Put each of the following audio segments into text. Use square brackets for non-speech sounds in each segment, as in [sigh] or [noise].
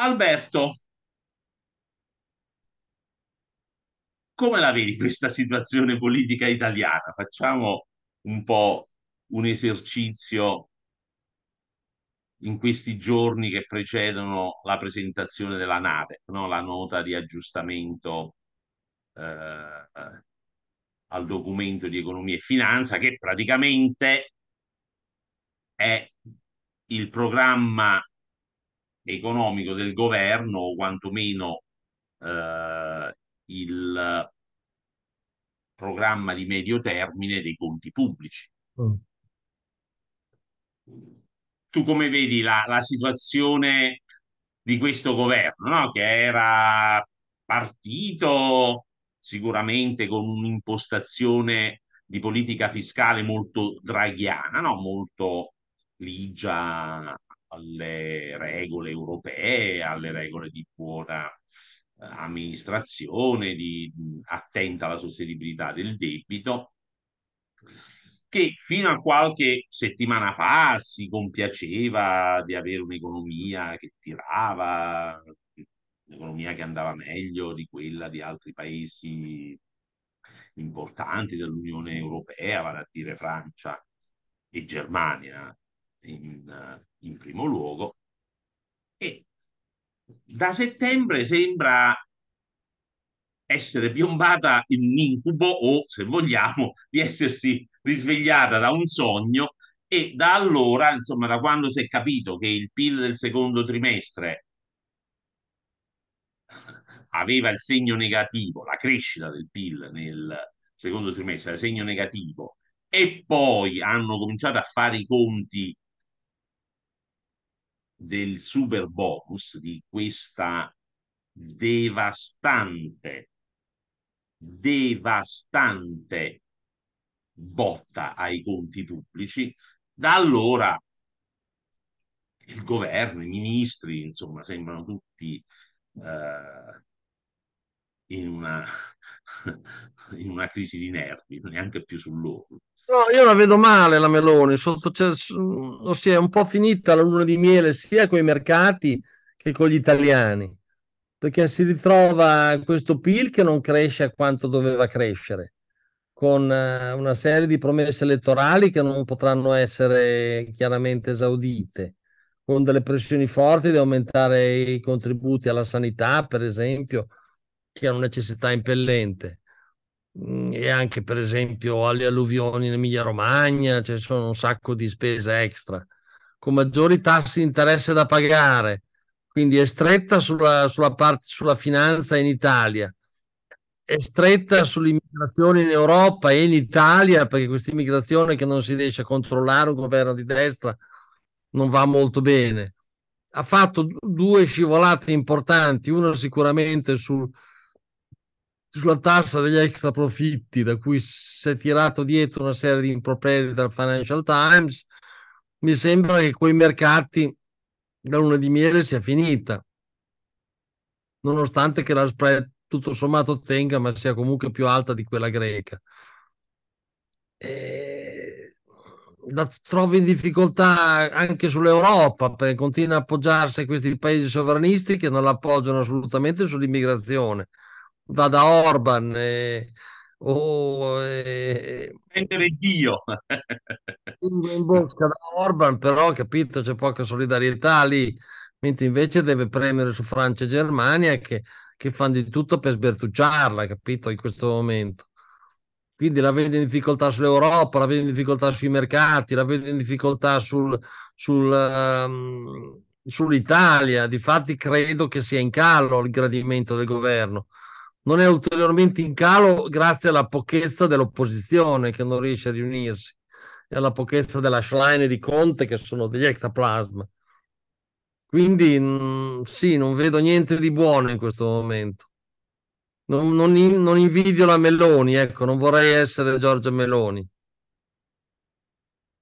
Alberto, come la vedi questa situazione politica italiana? Facciamo un po' un esercizio in questi giorni che precedono la presentazione della nave, no? la nota di aggiustamento eh, al documento di economia e finanza, che praticamente è il programma economico del governo, o quantomeno eh, il programma di medio termine dei conti pubblici. Mm tu come vedi la, la situazione di questo governo, no? che era partito sicuramente con un'impostazione di politica fiscale molto draghiana, no? molto ligia alle regole europee, alle regole di buona eh, amministrazione, di, attenta alla sostenibilità del debito che fino a qualche settimana fa si compiaceva di avere un'economia che tirava, un'economia che andava meglio di quella di altri paesi importanti dell'Unione Europea, vale a dire Francia e Germania in, in primo luogo. E da settembre sembra essere piombata in un incubo o, se vogliamo, di essersi risvegliata da un sogno e da allora, insomma, da quando si è capito che il PIL del secondo trimestre aveva il segno negativo, la crescita del PIL nel secondo trimestre, il segno negativo, e poi hanno cominciato a fare i conti del super bonus, di questa devastante devastante botta ai conti pubblici, da allora il governo, i ministri, insomma, sembrano tutti eh, in, una, [laughs] in una crisi di nervi, neanche più sull'orlo. No, io la vedo male la Meloni, sotto, cioè, ossia è un po' finita la luna di miele sia con i mercati che con gli italiani perché si ritrova questo PIL che non cresce a quanto doveva crescere, con eh, una serie di promesse elettorali che non potranno essere chiaramente esaudite, con delle pressioni forti di aumentare i contributi alla sanità, per esempio, che è una necessità impellente e anche per esempio alle alluvioni in Emilia Romagna, ci sono un sacco di spese extra, con maggiori tassi di interesse da pagare, quindi è stretta sulla, sulla, parte, sulla finanza in Italia, è stretta sull'immigrazione in Europa e in Italia, perché questa immigrazione che non si riesce a controllare un governo di destra non va molto bene. Ha fatto due scivolate importanti, una sicuramente sul, sulla tassa degli extra profitti, da cui si è tirato dietro una serie di improperi dal Financial Times. Mi sembra che quei mercati la luna di miele sia finita, nonostante che la spread tutto sommato tenga, ma sia comunque più alta di quella greca. E la trovo in difficoltà anche sull'Europa, perché continua a appoggiarsi a questi paesi sovranisti che non l'appoggiano assolutamente sull'immigrazione. Va da Orban e, o eh, prendere Dio. [laughs] in bocca da Orban però capito c'è poca solidarietà lì. Mentre invece deve premere su Francia e Germania che, che fanno di tutto per sbertucciarla capito in questo momento. Quindi la vedo in difficoltà sull'Europa la vedo in difficoltà sui mercati la vedo in difficoltà sul, sul um, sull'Italia. Difatti credo che sia in calo il gradimento del governo non è ulteriormente in calo grazie alla pochezza dell'opposizione che non riesce a riunirsi e alla pochezza della Schlein e di Conte che sono degli extraplasma. Quindi mh, sì, non vedo niente di buono in questo momento. Non, non, non invidio la Meloni, ecco, non vorrei essere Giorgia Meloni.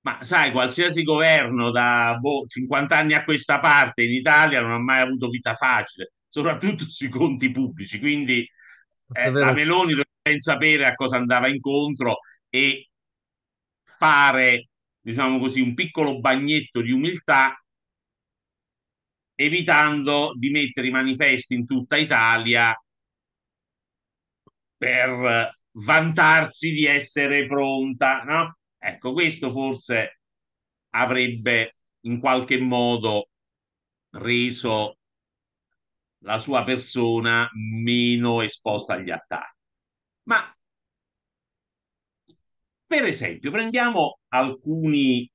Ma sai, qualsiasi governo da boh, 50 anni a questa parte in Italia non ha mai avuto vita facile, soprattutto sui conti pubblici. Quindi eh, la Meloni doveva sapere a cosa andava incontro e fare, diciamo così, un piccolo bagnetto di umiltà, evitando di mettere i manifesti in tutta Italia per vantarsi di essere pronta, no? Ecco, questo forse avrebbe in qualche modo reso la sua persona meno esposta agli attacchi. Ma per esempio, prendiamo alcuni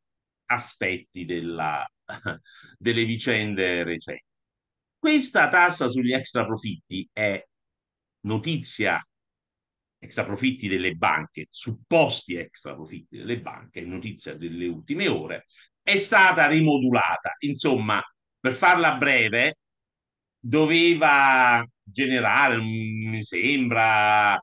aspetti della, [laughs] delle vicende recenti. Questa tassa sugli extra profitti è notizia extra profitti delle banche, supposti extra profitti delle banche, notizia delle ultime ore, è stata rimodulata. Insomma, per farla breve, doveva generare, mi sembra,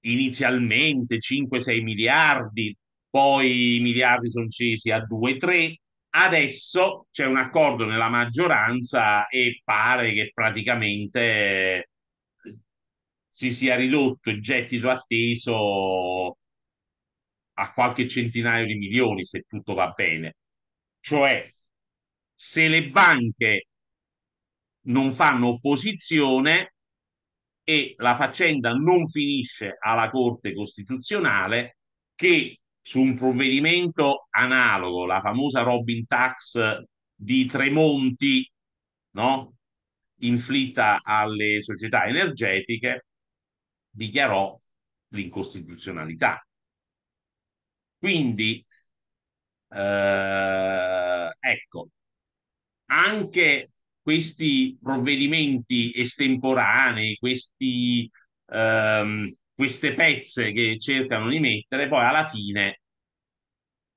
inizialmente 5-6 miliardi, poi i miliardi sono scesi a 2-3. Adesso c'è un accordo nella maggioranza e pare che praticamente si sia ridotto il gettito atteso a qualche centinaio di milioni se tutto va bene. Cioè, se le banche non fanno opposizione e la faccenda non finisce alla Corte Costituzionale che su un provvedimento analogo, la famosa Robin Tax di Tremonti, no? inflitta alle società energetiche, dichiarò l'incostituzionalità. Quindi, eh, ecco, anche questi provvedimenti estemporanei, questi, ehm, queste pezze che cercano di mettere, poi alla fine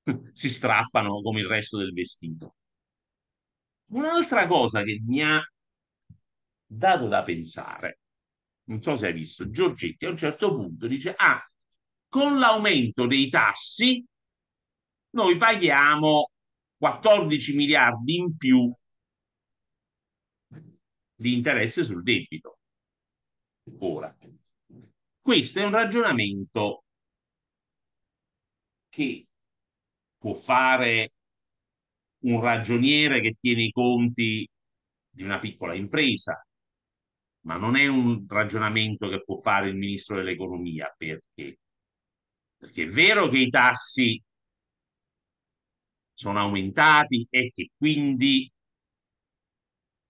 [laughs] si strappano come il resto del vestito. Un'altra cosa che mi ha dato da pensare non so se hai visto, Giorgetti a un certo punto dice, ah, con l'aumento dei tassi noi paghiamo 14 miliardi in più di interesse sul debito. Ora, questo è un ragionamento che può fare un ragioniere che tiene i conti di una piccola impresa, ma non è un ragionamento che può fare il ministro dell'economia perché? Perché è vero che i tassi sono aumentati e che quindi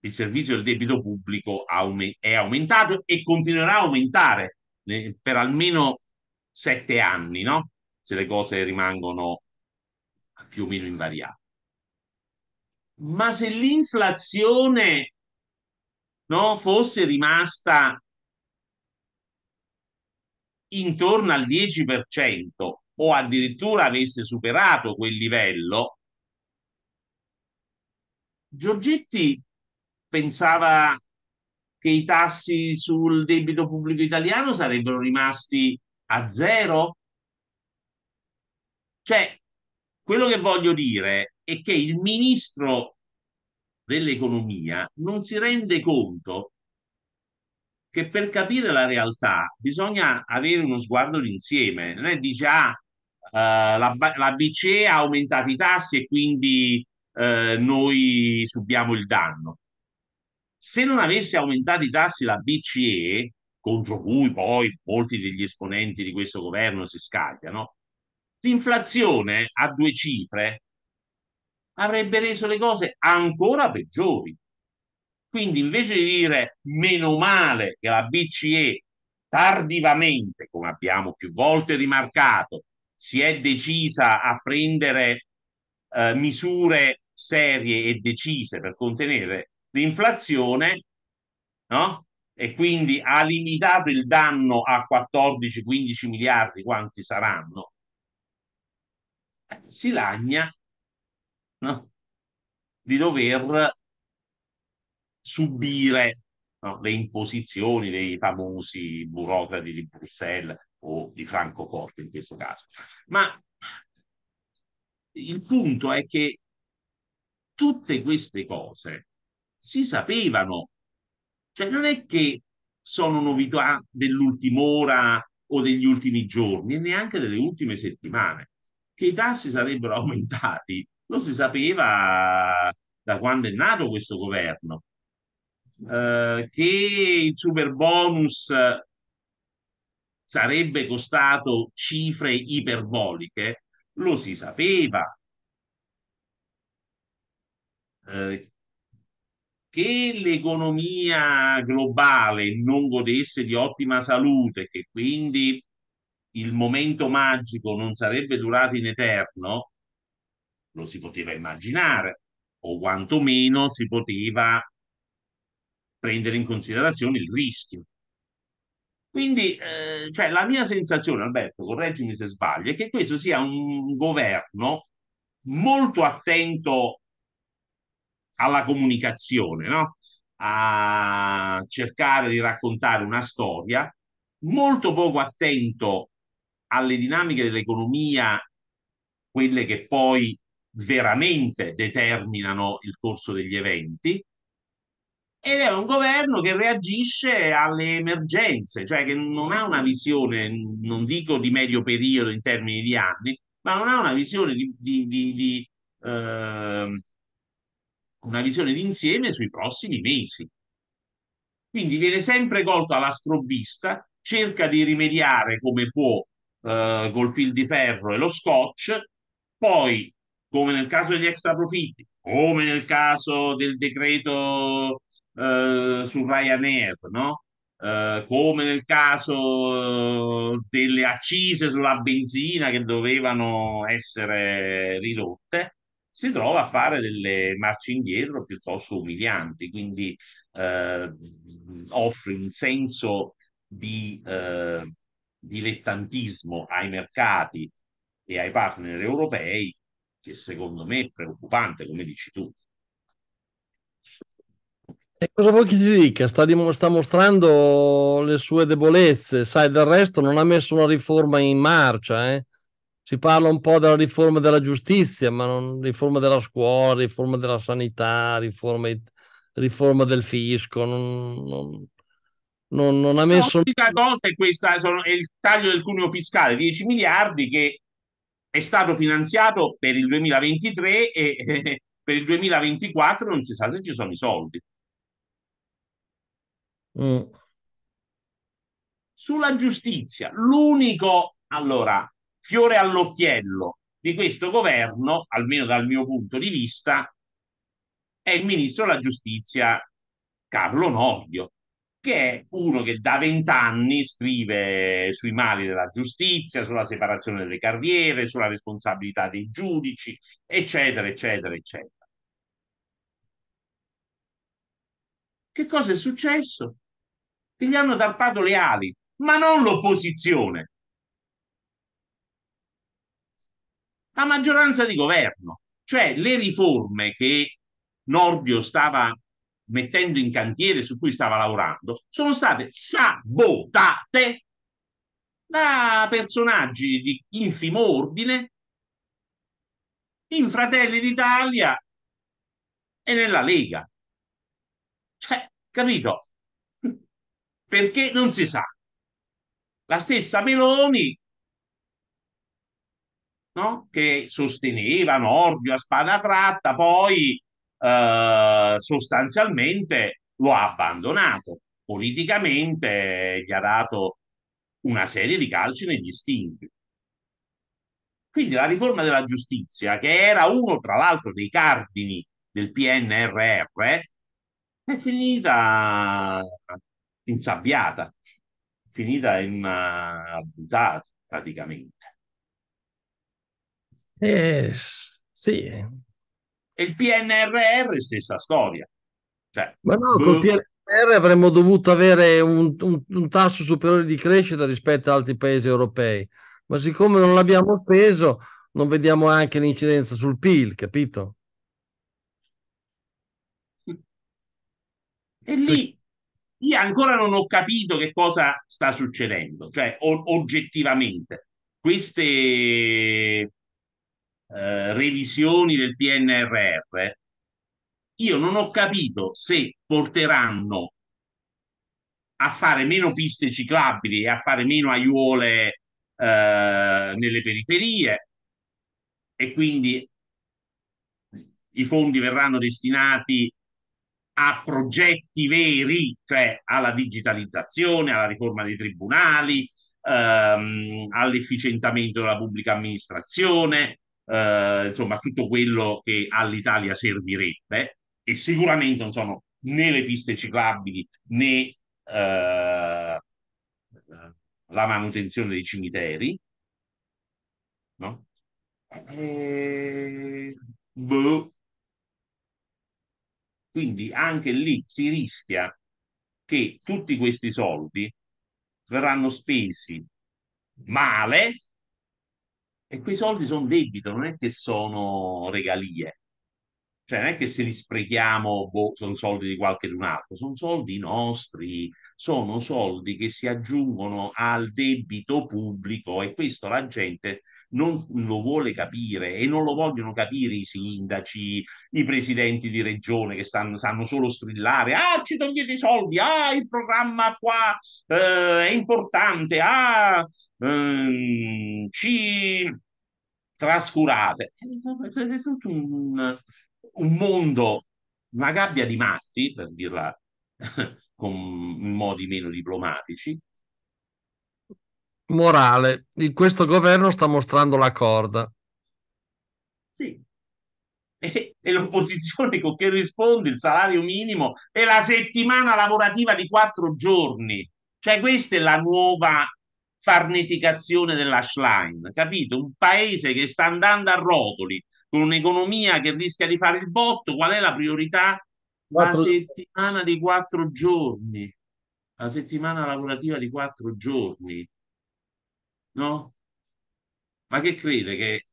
il servizio del debito pubblico è aumentato e continuerà a aumentare per almeno sette anni, no? Se le cose rimangono più o meno invariate. Ma se l'inflazione no, fosse rimasta intorno al 10% o addirittura avesse superato quel livello, Giorgetti pensava che i tassi sul debito pubblico italiano sarebbero rimasti a zero? Cioè, quello che voglio dire è che il ministro dell'economia non si rende conto che per capire la realtà bisogna avere uno sguardo d'insieme. Non è dice, ah, uh, la, la, BCE ha aumentato i tassi e quindi uh, noi subiamo il danno. Se non avesse aumentato i tassi la BCE, contro cui poi molti degli esponenti di questo governo si scagliano, l'inflazione a due cifre avrebbe reso le cose ancora peggiori. Quindi invece di dire meno male che la BCE tardivamente, come abbiamo più volte rimarcato, si è decisa a prendere eh, misure serie e decise per contenere l'inflazione, no? E quindi ha limitato il danno a 14-15 miliardi, quanti saranno? si lagna no? di dover subire no? le imposizioni dei famosi burocrati di Bruxelles o di Francoforte in questo caso. Ma il punto è che tutte queste cose si sapevano, cioè non è che sono novità dell'ultima ora o degli ultimi giorni neanche delle ultime settimane. Che i tassi sarebbero [laughs] aumentati lo si sapeva da quando è nato questo governo. Eh, che il super bonus sarebbe costato cifre iperboliche, lo si sapeva. Eh, che l'economia globale non godesse di ottima salute, che quindi il momento magico non sarebbe durato in eterno, lo si poteva immaginare, o quantomeno si poteva prendere in considerazione il rischio. Quindi, eh, cioè, la mia sensazione, Alberto, correggimi se sbaglio, è che questo sia un governo molto attento alla comunicazione, no? a cercare di raccontare una storia, molto poco attento alle dinamiche dell'economia, quelle che poi veramente determinano il corso degli eventi, ed è un governo che reagisce alle emergenze, cioè che non ha una visione, non dico di medio periodo in termini di anni, ma non ha una visione di, di, di, di eh, una visione d'insieme sui prossimi mesi. Quindi viene sempre colto alla sprovvista, cerca di rimediare come può eh, col fil di ferro e lo scotch, poi, come nel caso degli extra profitti, come nel caso del decreto eh, su Ryanair, no? Eh, come nel caso eh, delle accise sulla benzina che dovevano essere ridotte, si trova a fare delle marce indietro piuttosto umilianti, quindi eh, offre un senso di eh, dilettantismo ai mercati e ai partner europei che secondo me è preoccupante, come dici tu. E cosa vuoi che ti dica? Sta, dim- sta mostrando le sue debolezze, sai, del resto non ha messo una riforma in marcia, eh? Si parla un po' della riforma della giustizia, ma non riforma della scuola, riforma della sanità, riforma, riforma del fisco, non, non, non, non ha messo... L'unica cosa è questa, sono, è il taglio del cuneo fiscale, 10 miliardi che è stato finanziato per il 2023 e eh, per il 2024 non si sa se ci sono i soldi. Mm. Sulla giustizia, l'unico, allora, fiore all'occhiello di questo governo, almeno dal mio punto di vista, è il ministro della giustizia Carlo Nordio, che è uno che da vent'anni scrive sui mali della giustizia, sulla separazione delle carriere, sulla responsabilità dei giudici, eccetera, eccetera, eccetera. Che cosa è successo? Che gli hanno tarpato le ali, ma non l'opposizione, la maggioranza di governo, cioè le riforme che Nordio stava mettendo in cantiere, su cui stava lavorando, sono state sabotate da personaggi di infimo ordine in Fratelli d'Italia e nella Lega. Cioè, capito? [laughs] Perché non si sa. La stessa Meloni no? che sosteneva Nordio a spada tratta, poi eh, sostanzialmente lo ha abbandonato. Politicamente gli ha dato una serie di calci negli stinchi. Quindi la riforma della giustizia, che era uno tra l'altro dei cardini del PNRR, è finita insabbiata, finita in una buttata praticamente. Eh, sì. E il PNRR stessa storia. Cioè, Ma no, col PNRR avremmo dovuto avere un, un, un, tasso superiore di crescita rispetto ad altri paesi europei, ma siccome non l'abbiamo speso, non vediamo anche l'incidenza sul PIL, capito? E lì io ancora non ho capito che cosa sta succedendo, cioè o- oggettivamente. Queste eh, revisioni del PNRR, io non ho capito se porteranno a fare meno piste ciclabili e a fare meno aiuole eh, nelle periferie e quindi i fondi verranno destinati a progetti veri, cioè alla digitalizzazione, alla riforma dei tribunali, ehm, all'efficientamento della pubblica amministrazione, eh, insomma tutto quello che all'Italia servirebbe e sicuramente non sono né le piste ciclabili né eh, la manutenzione dei cimiteri, no? E... Boh. Quindi anche lì si rischia che tutti questi soldi verranno spesi male e quei soldi sono debito, non è che sono regalie. Cioè, non è che se li sprechiamo, boh, sono soldi di qualche un altro, sono soldi nostri, sono soldi che si aggiungono al debito pubblico e questo la gente non lo vuole capire e non lo vogliono capire i sindaci, i presidenti di regione che stanno, sanno solo strillare, ah ci togliete i soldi, ah il programma qua eh, è importante, ah ehm, ci trascurate. È tutto un, un mondo, una gabbia di matti, per dirla [laughs] con modi meno diplomatici. Morale, questo governo sta mostrando la corda. Sì. [laughs] E, e l'opposizione con che risponde il salario minimo e la settimana lavorativa di quattro giorni. Cioè questa è la nuova farneticazione dell'ashline, capito? Un paese che sta andando a rotoli, con un'economia che rischia di fare il botto, qual è la priorità? La settimana di quattro giorni, la settimana lavorativa di quattro giorni, no? Ma che crede che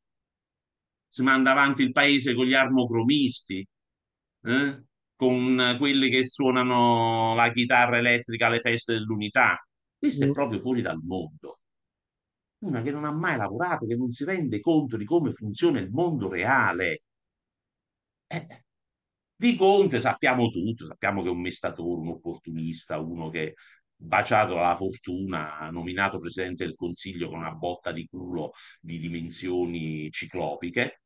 si manda avanti il paese con gli armocromisti, eh? con quelli che suonano la chitarra elettrica alle feste dell'unità? Questo mm. è proprio fuori dal mondo una che non ha mai lavorato, che non si rende conto di come funziona il mondo reale. Eh, di Conte sappiamo tutto, sappiamo che è un mestatore, un opportunista, uno che baciato dalla fortuna, nominato presidente del Consiglio con una botta di culo di dimensioni ciclopiche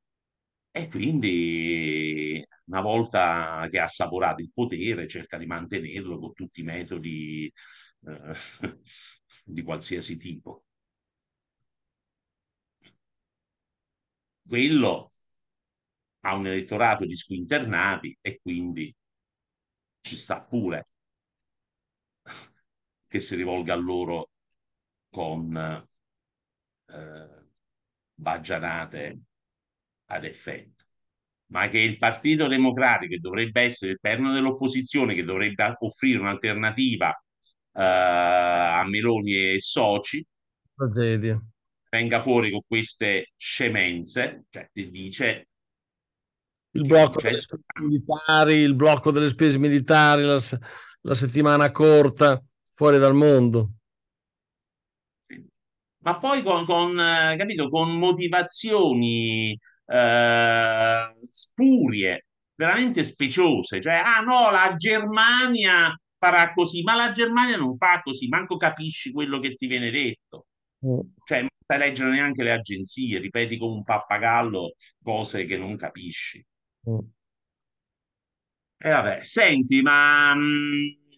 e quindi una volta che ha assaporato il potere cerca di mantenerlo con tutti i metodi eh, [laughs] di qualsiasi tipo. quello ha un elettorato di squinternati e quindi ci sta pure che si rivolga a loro con eh, baggianate ad effetto. Ma che il Partito Democratico, che dovrebbe essere il perno dell'opposizione, che dovrebbe offrire un'alternativa eh, a Meloni e soci, tragedia venga fuori con queste scemenze, cioè ti dice il blocco militari, il blocco delle spese militari, la, la settimana corta, fuori dal mondo. Ma poi con, con, eh, capito, con motivazioni eh, spurie, veramente speciose. Cioè, ah no, la Germania farà così, ma la Germania non fa così, manco capisci quello che ti viene detto. Mm. Cioè, sai leggere neanche le agenzie, ripeti come un pappagallo cose che non capisci. Mm. E vabbè, senti, ma mh, mm,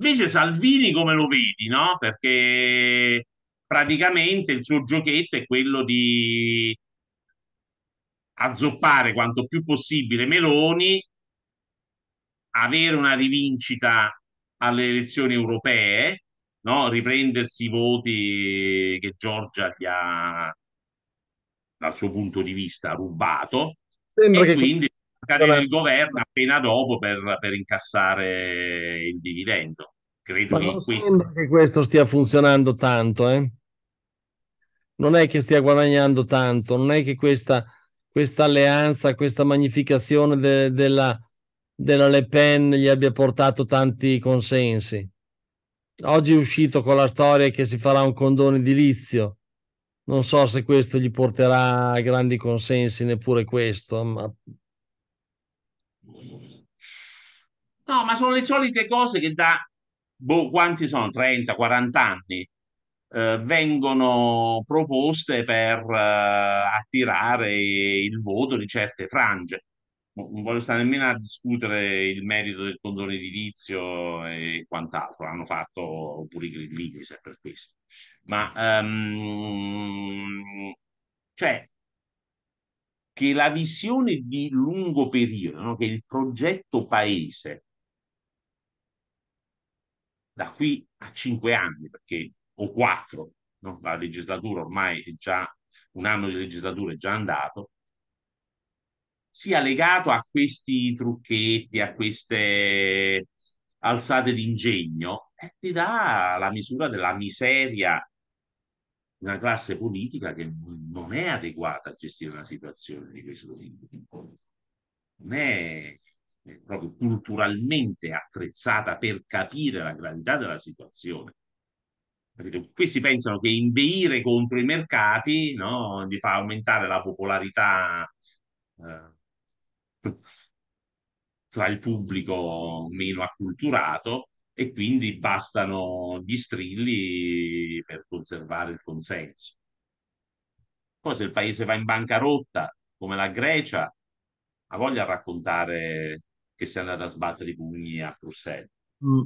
invece Salvini come lo vedi, no? Perché praticamente il suo giochetto è quello di azzoppare quanto più possibile Meloni, avere una rivincita alle elezioni europee no? riprendersi i voti che Giorgia gli ha, dal suo punto di vista, rubato Sembra e che quindi cadere il governo appena dopo per, per incassare il dividendo. Credo Ma che questo... che questo stia funzionando tanto, eh? non è che stia guadagnando tanto, non è che questa, questa alleanza, questa magnificazione de, della, della Le Pen gli abbia portato tanti consensi. Oggi è uscito con la storia che si farà un condono edilizio. Non so se questo gli porterà grandi consensi, neppure questo, ma No, ma sono le solite cose che da, boh, quanti sono? 30, 40 anni eh, vengono proposte per eh, attirare il voto di certe frange. Non voglio stare nemmeno a discutere il merito del condono edilizio e quant'altro, l'hanno fatto pure i grillini se per questo. Ma ehm, cioè che la visione di lungo periodo, no? che il progetto paese da qui a cinque anni, perché, o quattro, no? la legislatura ormai è già, un anno di legislatura è già andato, sia legato a questi trucchetti, a queste alzate d'ingegno, e ti dà la misura della miseria di una classe politica che non è adeguata a gestire una situazione di questo tipo. Non è proprio culturalmente attrezzata per capire la gravità della situazione. Questi pensano che inveire contro i mercati no, gli fa aumentare la popolarità eh, tra il pubblico meno acculturato e quindi bastano gli strilli per conservare il consenso. Poi se il paese va in bancarotta, come la Grecia, ha voglia a raccontare che si è andata a sbattere i pugni a Bruxelles. Mm.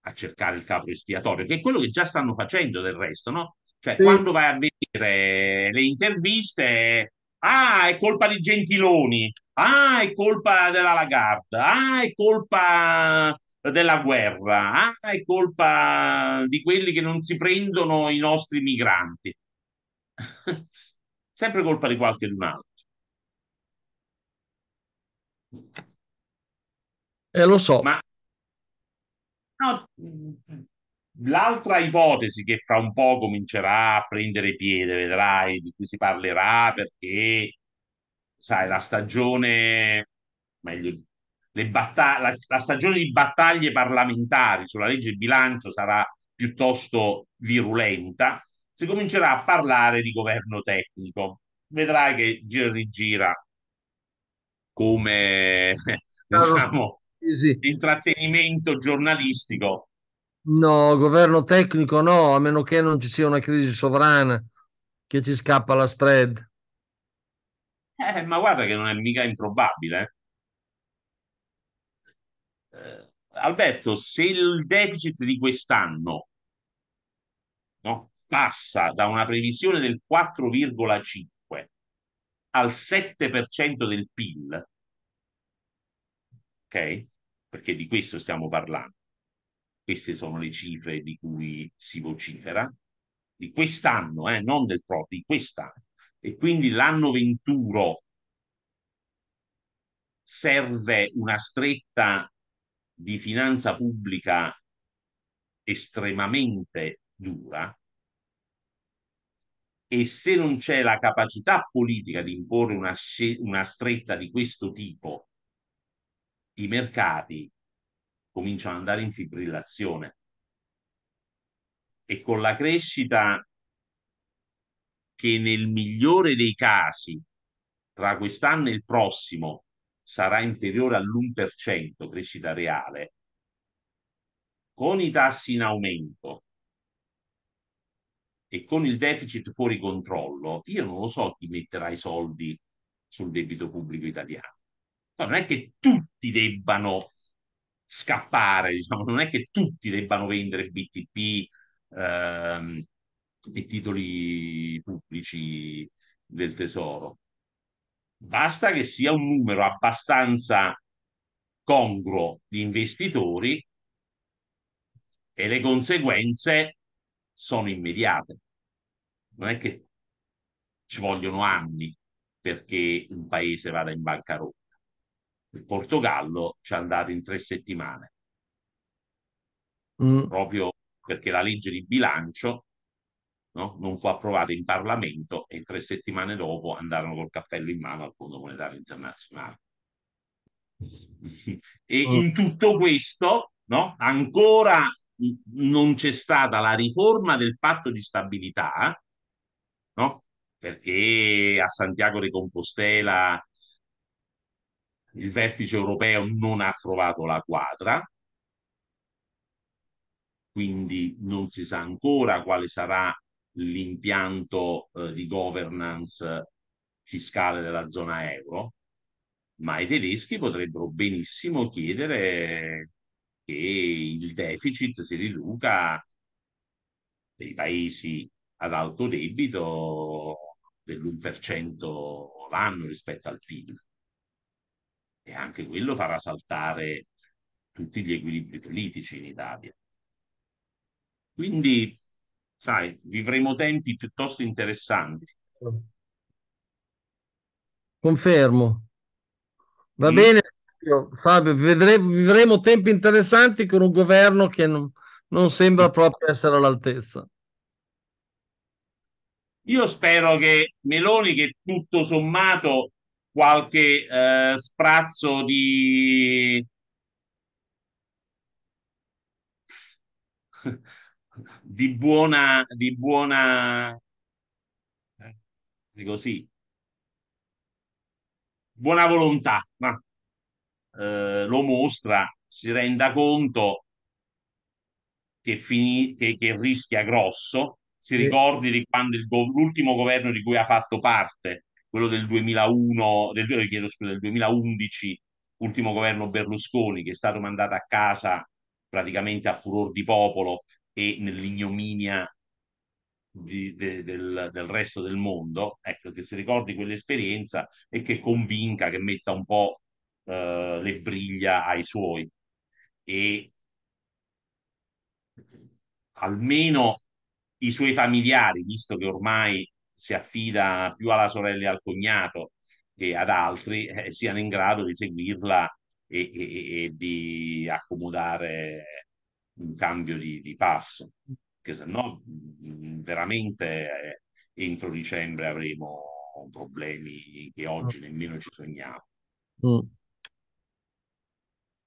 A cercare il capo espiatorio, che è quello che già stanno facendo del resto, no? Cioè, sì. quando vai a vedere le interviste, ah, è colpa di Gentiloni, ah, è colpa della Lagarde, ah, è colpa della guerra, ah, è colpa di quelli che non si prendono i nostri migranti. [laughs] Sempre colpa di qualche altro. Eh, lo so. Ma no, l'altra ipotesi che fra un po' comincerà a prendere piede, vedrai, di cui si parlerà perché, sai, la stagione, meglio, le battag- la, la stagione di battaglie parlamentari sulla legge di bilancio sarà piuttosto virulenta, si comincerà a parlare di governo tecnico. Vedrai che gira e rigira come [laughs] diciamo, sì, sì. intrattenimento giornalistico. No, governo tecnico no, a meno che non ci sia una crisi sovrana che ci scappa la spread. Eh, ma guarda che non è mica improbabile. Eh, Alberto, se il deficit di quest'anno no, passa da una previsione del 4,5 al 7% del PIL, ok? Perché di questo stiamo parlando. Queste sono le cifre di cui si vocifera, di quest'anno, eh, non del proprio, di quest'anno. E quindi l'anno 21 serve una stretta di finanza pubblica estremamente dura, e se non c'è la capacità politica di imporre una, una stretta di questo tipo, i mercati cominciano ad andare in fibrillazione. E con la crescita che nel migliore dei casi tra quest'anno e il prossimo sarà inferiore all'1% crescita reale, con i tassi in aumento, e con il deficit fuori controllo, io non lo so chi metterà i soldi sul debito pubblico italiano. No, non è che tutti debbano scappare, diciamo, non è che tutti debbano vendere BTP ehm, e titoli pubblici del tesoro. Basta che sia un numero abbastanza congruo di investitori e le conseguenze sono immediate. Non è che ci vogliono anni perché un paese vada in bancarotta. Il Portogallo ci è andato in tre settimane. Mm. Proprio perché la legge di bilancio no, non fu approvata in Parlamento e tre settimane dopo andarono col cappello in mano al Fondo Monetario Internazionale. e mm. in tutto questo no, ancora non c'è stata la riforma del patto di stabilità, no? perché a Santiago de Compostela il vertice europeo non ha trovato la quadra, quindi non si sa ancora quale sarà l'impianto eh, di governance fiscale della zona euro, ma i tedeschi potrebbero benissimo chiedere che il deficit si riduca dei paesi ad alto debito dell'1% l'anno rispetto al PIL. E anche quello farà saltare tutti gli equilibri politici in Italia. Quindi, sai, vivremo tempi piuttosto interessanti. Confermo. Va mm. bene, Fabio, vedremo, vivremo tempi interessanti con un governo che non, non sembra proprio essere all'altezza. Io spero che Meloni, che tutto sommato qualche eh, sprazzo di [laughs] di buona di buona eh, così buona volontà ma eh, lo mostra si renda conto che, fini, che, che rischia grosso. Si ricordi di quando il, l'ultimo governo di cui ha fatto parte, quello del 2001, del, eh, chiedo scusa, del 2011, ultimo governo Berlusconi, che è stato mandato a casa praticamente a furor di popolo e nell'ignominia di, de, del, del, resto del mondo, ecco, che si ricordi quell'esperienza e che convinca, che metta un po' eh, le briglia ai suoi. E almeno i suoi familiari, visto che ormai si affida più alla sorella e al cognato che ad altri, eh, siano in grado di seguirla e, e, e di accomodare un cambio di, di passo, che se no mm, veramente eh, entro dicembre avremo problemi che oggi nemmeno ci sogniamo. Mm.